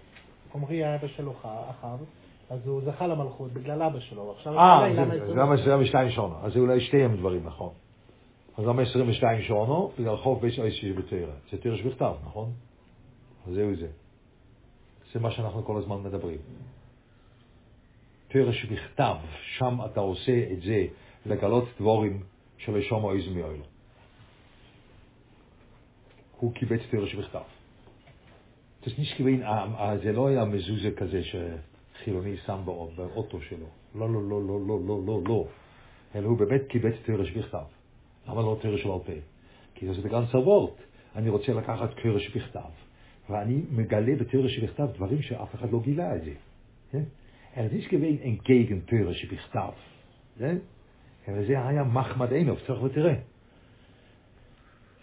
[SPEAKER 3] עמרי היה אבא שלו אחאב, אז הוא זכה למלכות בגלל אבא שלו.
[SPEAKER 1] אה, זה-
[SPEAKER 3] 22?
[SPEAKER 1] גם 22 שונו. אז זה אולי שתיהם דברים, נכון. אז למה 22 שונו? בגלל חוב בי סויסייס בתירה. זה תירה שבכתב, נכון? אז זהו זה. זה מה שאנחנו כל הזמן מדברים. תירה שבכתב, שם אתה עושה את זה לגלות דבורים שלא שומו איזו מאוילו. הוא קיבץ תירה שבכתב. אה, אה, זה לא היה מזוזה כזה שחילוני שם בא- באוטו שלו. לא, לא, לא, לא, לא, לא, לא, לא. אלא הוא באמת קיבץ תרש בכתב. למה לא תרש בעל פה? כי זה גם סבורט. אני רוצה לקחת תרש בכתב, ואני מגלה בתרש בכתב דברים שאף אחד לא גילה את זה. כן? אלא זה gewesen entgegen תרש בכתב. כן? זה היה מחמד עינוב, צריך ותראה.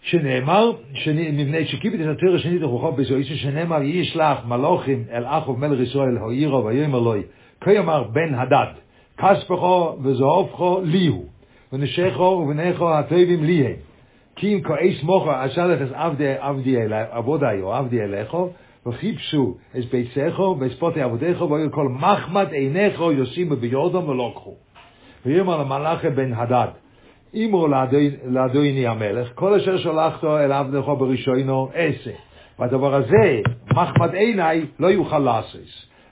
[SPEAKER 1] שנאמר, מפני שקיבל את התרא שנית לכוכב בזויסו, שנאמר, ישלח מלוכים אל אחוב מלך ישראל, הוירו ויאמר לוי, כיאמר בן הדד, כספכו וזהובכו לי הוא, ונשכו ובניכו הטובים לי הם. כי אם כעס מוכו אשר לכס עבודי או עבדי אליכו, וחיפשו את ביצךו ואת ספוטי עבודיכו, ויהיו כל מחמד עיניכו יושימו ביורדם ולוקחו. ויאמר למלאכי בן הדד, אמרו לאדוני- המלך, כל אשר שלחתו אל עבדך בראשונו עשה. והדבר הזה, מחמד עיניי, לא יוכל לעשות.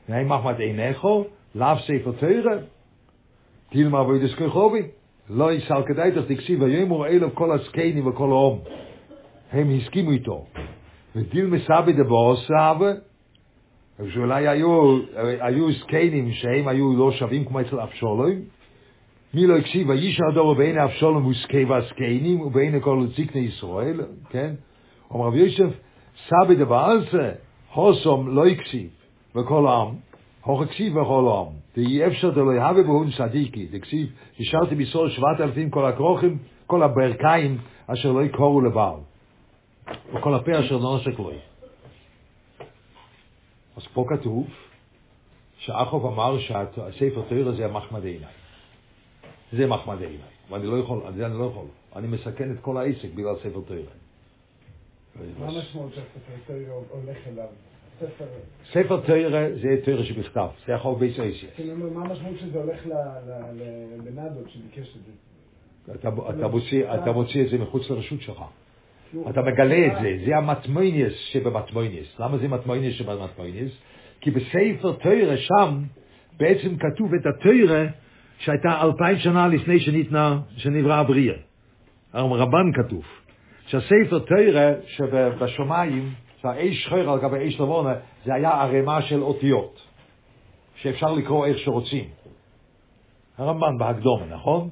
[SPEAKER 1] והאם מחמד עיניכו, לאו ספר תרא, תלמר ואידס כחובי. לא יסל כדאי תך תקשיב, ויאמרו אלו כל הזקנים וכל האום. הם הסכימו איתו. ודיל מסבי דבו סבא, שאולי היו, היו זקנים שהם היו לא שווים כמו אצל אבשולום, מי לא הקשיב, ויש הדור בעיני אבשלום וזקי והזקנים ובעיני כל זקני ישראל, כן? אומר רב יוסף, סבי דבעלסה, הוסום לא הקשיב, וכל העם, הוך הקשיב וכל העם. ואי אפשר דלא יהווה בהון צדיקי, דקשיב, השארתי בישראל שבעת אלפים כל הכרוכים, כל הברכיים, אשר לא יקורו לבעל. וכל הפה אשר לא נושק לו. אז פה כתוב, שאחוב אמר שהספר תוירה זה המחמד עיניי. זה מחמד עיניי, ואני לא יכול, זה אני לא יכול. אני מסכן את כל העסק בגלל ספר תוירה.
[SPEAKER 4] מה המשמעות שהספר תוירה הולך אליו? ספר...
[SPEAKER 1] תוירה זה תוירה שבכתב, זה יכול בייס אייסיה.
[SPEAKER 4] כאילו, מה המשמעות שזה הולך ל- ל- ל- לבנדות שביקש את זה?
[SPEAKER 1] אתה, אתה, מוציא, את זה מחוץ לרשות שלך.
[SPEAKER 4] כאילו,
[SPEAKER 1] אתה מגלה את זה, זה המטמוניאס שבמטמוניאס. למה זה מטמוניאס שבמטמוניאס? כי בספר תוירה שם בעצם כתוב את התוירה שהייתה אלפיים שנה לפני שניתנה, שנברא הבריאה. הרמב"ן כותב. שהספר תורה שבשמיים, שהאש שחור על גבי אש לבנה, זה היה ערימה של אותיות, שאפשר לקרוא איך שרוצים. הרמב"ן בהקדמה, נכון?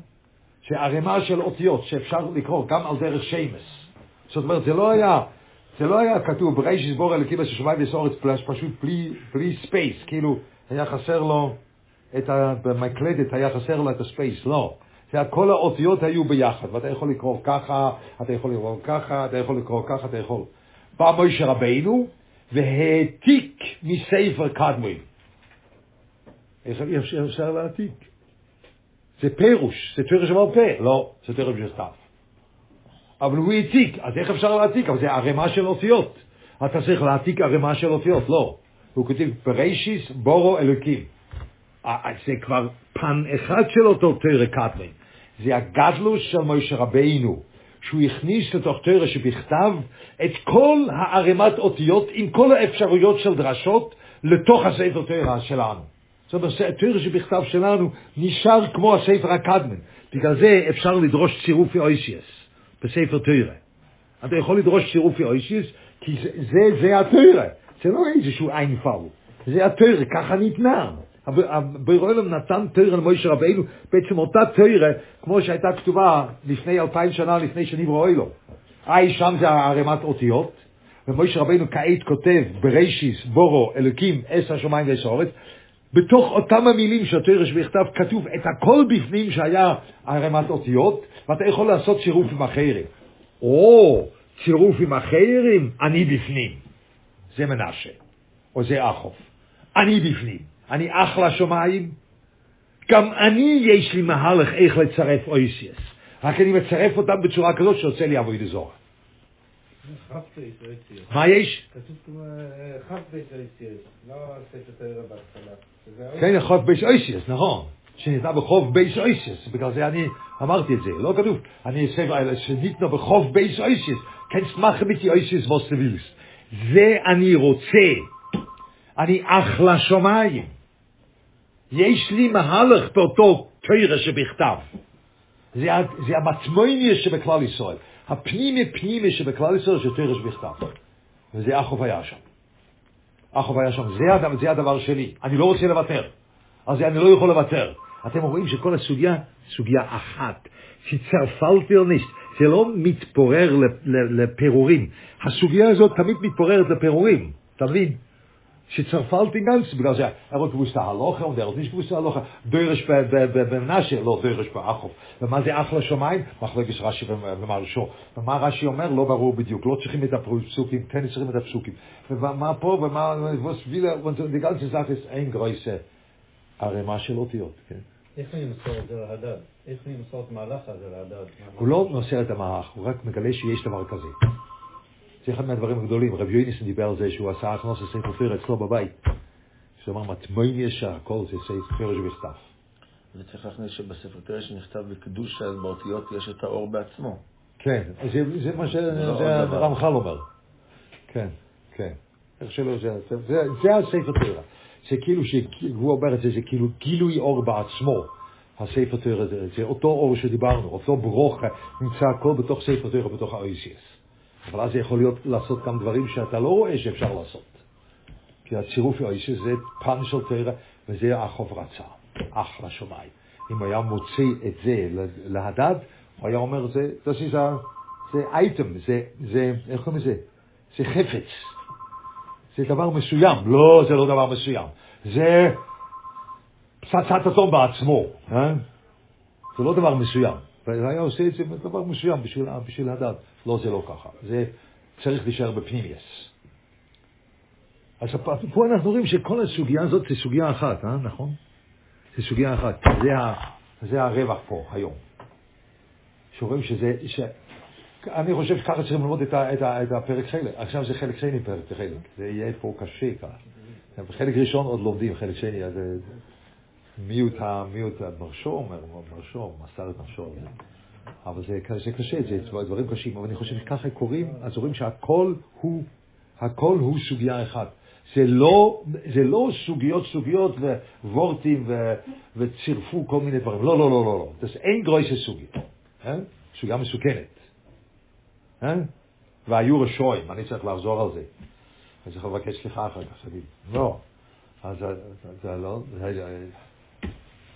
[SPEAKER 1] שערימה של אותיות שאפשר לקרוא גם על דרך שמות. זאת אומרת, זה לא היה, זה לא היה כתוב בראשית ברא אלוקים את השמיים ואת הארץ פשוט בלי, בלי space, כאילו היה חסר לו את ה... במקלדת היה חסר לו את ה space, לא. זה כל האותיות היו ביחד, ואתה יכול לקרוא ככה, אתה יכול לקרוא ככה, אתה יכול לקרוא ככה, אתה יכול. בא מוישה רבינו והעתיק מספר קדמון. איך אפשר אפשר להעתיק? זה פירוש, זה פירוש שבעל פה, לא, זה פירוש בכתב. אבל הוא העתיק, אז איך אפשר להעתיק? אבל זה ערימה של אותיות. אתה צריך להעתיק ערימה של אותיות, לא. הוא כותב בראשיס בורו אלוקים. אה, זה כבר פן אחד של אותו תרא קדמון. זה הגדלוס של משה רבינו, שהוא הכניס לתוך תרא שבכתב את כל הערימת אותיות עם כל האפשרויות של דרשות לתוך הספר תרא שלנו. זאת אומרת, התרא שבכתב שלנו נשאר כמו הספר הקדמן. בגלל זה אפשר לדרוש צירופי אויסיאס בספר תרא. אתה יכול לדרוש צירופי אויסיאס, כי זה, זה, זה התרא. זה לא איזשהו עין פאול. זה התרא, ככה ניתנה. ברואלם נתן תרא למוישה רבינו, בעצם אותה תרא, כמו שהייתה כתובה לפני אלפיים שנה, לפני שנברא אוילו. איי, שם זה ערימת אותיות, ומוישה רבינו כעת כותב בראשיס, בורו, אלוקים, עש השמיים ועש האורץ, בתוך אותם המילים תרא שבכתב כתוב את הכל בפנים שהיה ערימת אותיות, ואתה יכול לעשות צירופים אחרים. או צירוף עם החיירים, אני בפנים. זה מנשה, או זה אחאב. אני בפנים. אני אח לשמיים. גם אני, יש לי מהלך איך לצרף אותיות. רק אני מצרף אותם בצורה כזאת שיוצא לי עבודה זרה. מה יש?
[SPEAKER 3] כתוב אותיות, לא ספר תורה בהתחלה.
[SPEAKER 1] כן, כ"ף בית אותיות, נכון. שניתנה בכ"ף בית אותיות, בגלל זה אני אמרתי את זה, לא כתוב. אני אעשה, שניתנה בחוף בייס אויסיאס, כן סמך ביתי אויסיאס ווס זה אני רוצה. אני אח לשמיים. יש לי מהלך באותו תוירה שבכתב. זה, זה המצמוניה שבכלל ישראל. הפנימי פנימי שבכלל ישראל זה תוירה שבכתב. וזה אחוב היה שם. אחוב היה שם. זה, הדבר, זה הדבר שלי. אני לא רוצה לוותר. אז אני לא יכול לוותר. אתם רואים שכל הסוגיה, סוגיה אחת, שצרפלתי או ניסט, זה לא מתפורר לפירורים. הסוגיה הזאת תמיד מתפוררת לפירורים, אתה מבין? שצרפלתי גנץ, בגלל זה, אבל כבוסת ההלוכה, ודרך ניש כבוסת ההלוכה, דרש במנשה, לא דרש באחוב. ומה זה אחלה שמיים? מחלקת רש"י ומרשו. ומה רש"י אומר? לא ברור בדיוק, לא צריכים את הפסוקים, כן צריכים את הפסוקים. ומה פה, ומה, ווילה, די ganze Sache ist ein größer ערימה של אותיות, כן?
[SPEAKER 3] איך אני מסור את זה להדד? איך אני מסור את המהלך הזה להדד?
[SPEAKER 1] הוא לא מוסר את המהלך, הוא רק מגלה שיש דבר כזה. זה אחד מהדברים הגדולים. רב יויניסן דיבר על זה שהוא עשה הכנוס לספר תורה אצלו בבית. שהוא אמר, מטמון ישר, הכל זה ספר שבכתב.
[SPEAKER 2] וצריך להכניס שבספר תורה שנכתב בקדוש, אז באותיות יש את האור בעצמו.
[SPEAKER 1] כן, זה, זה מה שהרמח"ל אומר. כן, כן. איך שלא, זה, זה, זה הספר תורה. זה כאילו, שהוא אומר את זה, זה כאילו גילוי אור בעצמו. הספר תורה זה, זה אותו אור שדיברנו, אותו ברוך נמצא הכל בתוך ספר תורה, בתוך האויסיאס. אבל אז יכול להיות לעשות גם דברים שאתה לא רואה שאפשר לעשות. כי הצירוף האויסיאס זה פן של תורה, וזה החוב רצה, אח לשמיים. אם היה מוציא את זה להדד, הוא היה אומר, זה, זה, זה, זה אייטם, זה, זה, איך קוראים לזה? זה חפץ. זה דבר מסוים. לא, זה לא דבר מסוים. זה פצצת אטום בעצמו. אה? זה לא דבר מסוים. והיה עושה את זה דבר מסוים בשביל, בשביל הדת. לא, זה לא ככה. זה צריך להישאר בפנימיוס. אז פה אנחנו רואים שכל הסוגיה הזאת זה סוגיה אחת, אה? נכון? זה סוגיה אחת. זה, ה, זה הרווח פה, היום. שרואים שזה, ש... אני חושב שככה צריכים ללמוד את, ה, את, ה, את הפרק חלק. עכשיו זה חלק שני פרק חלק. זה יהיה פה קשה ככה. חלק ראשון עוד לומדים, חלק שני, אז מיעוט, מיעוט, מרשו אומר, מרשו, מסר את נפשו. אבל זה, זה קשה, זה דברים קשים, אבל אני חושב שככה קוראים, אז רואים שהכל הוא, הכל הוא סוגיה אחת. זה לא, זה לא סוגיות סוגיות ווורטים ו, וצירפו כל מיני דברים. לא, לא, לא, לא, לא. זה אין גרויסה סוגיה. אה? סוגיה מסוכנת. אה? והיו רשויים, אני צריך לחזור על זה. אני צריך לבקש סליחה אחר כך, תגיד, לא. אז זה לא,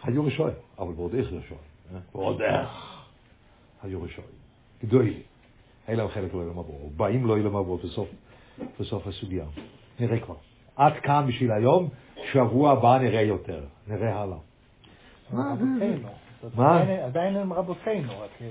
[SPEAKER 1] היו רשויים, אבל ועוד איך רשויים. אה? ועוד איך. היו רשויים. גדולים. אין להם חלק לא ילם עבור. באים לא עבור בסוף, בסוף הסוגיה. נראה כבר. עד כאן בשביל היום, שבוע הבא נראה יותר. נראה הלאה.
[SPEAKER 3] מה? עדיין הם רבותינו, רק הם...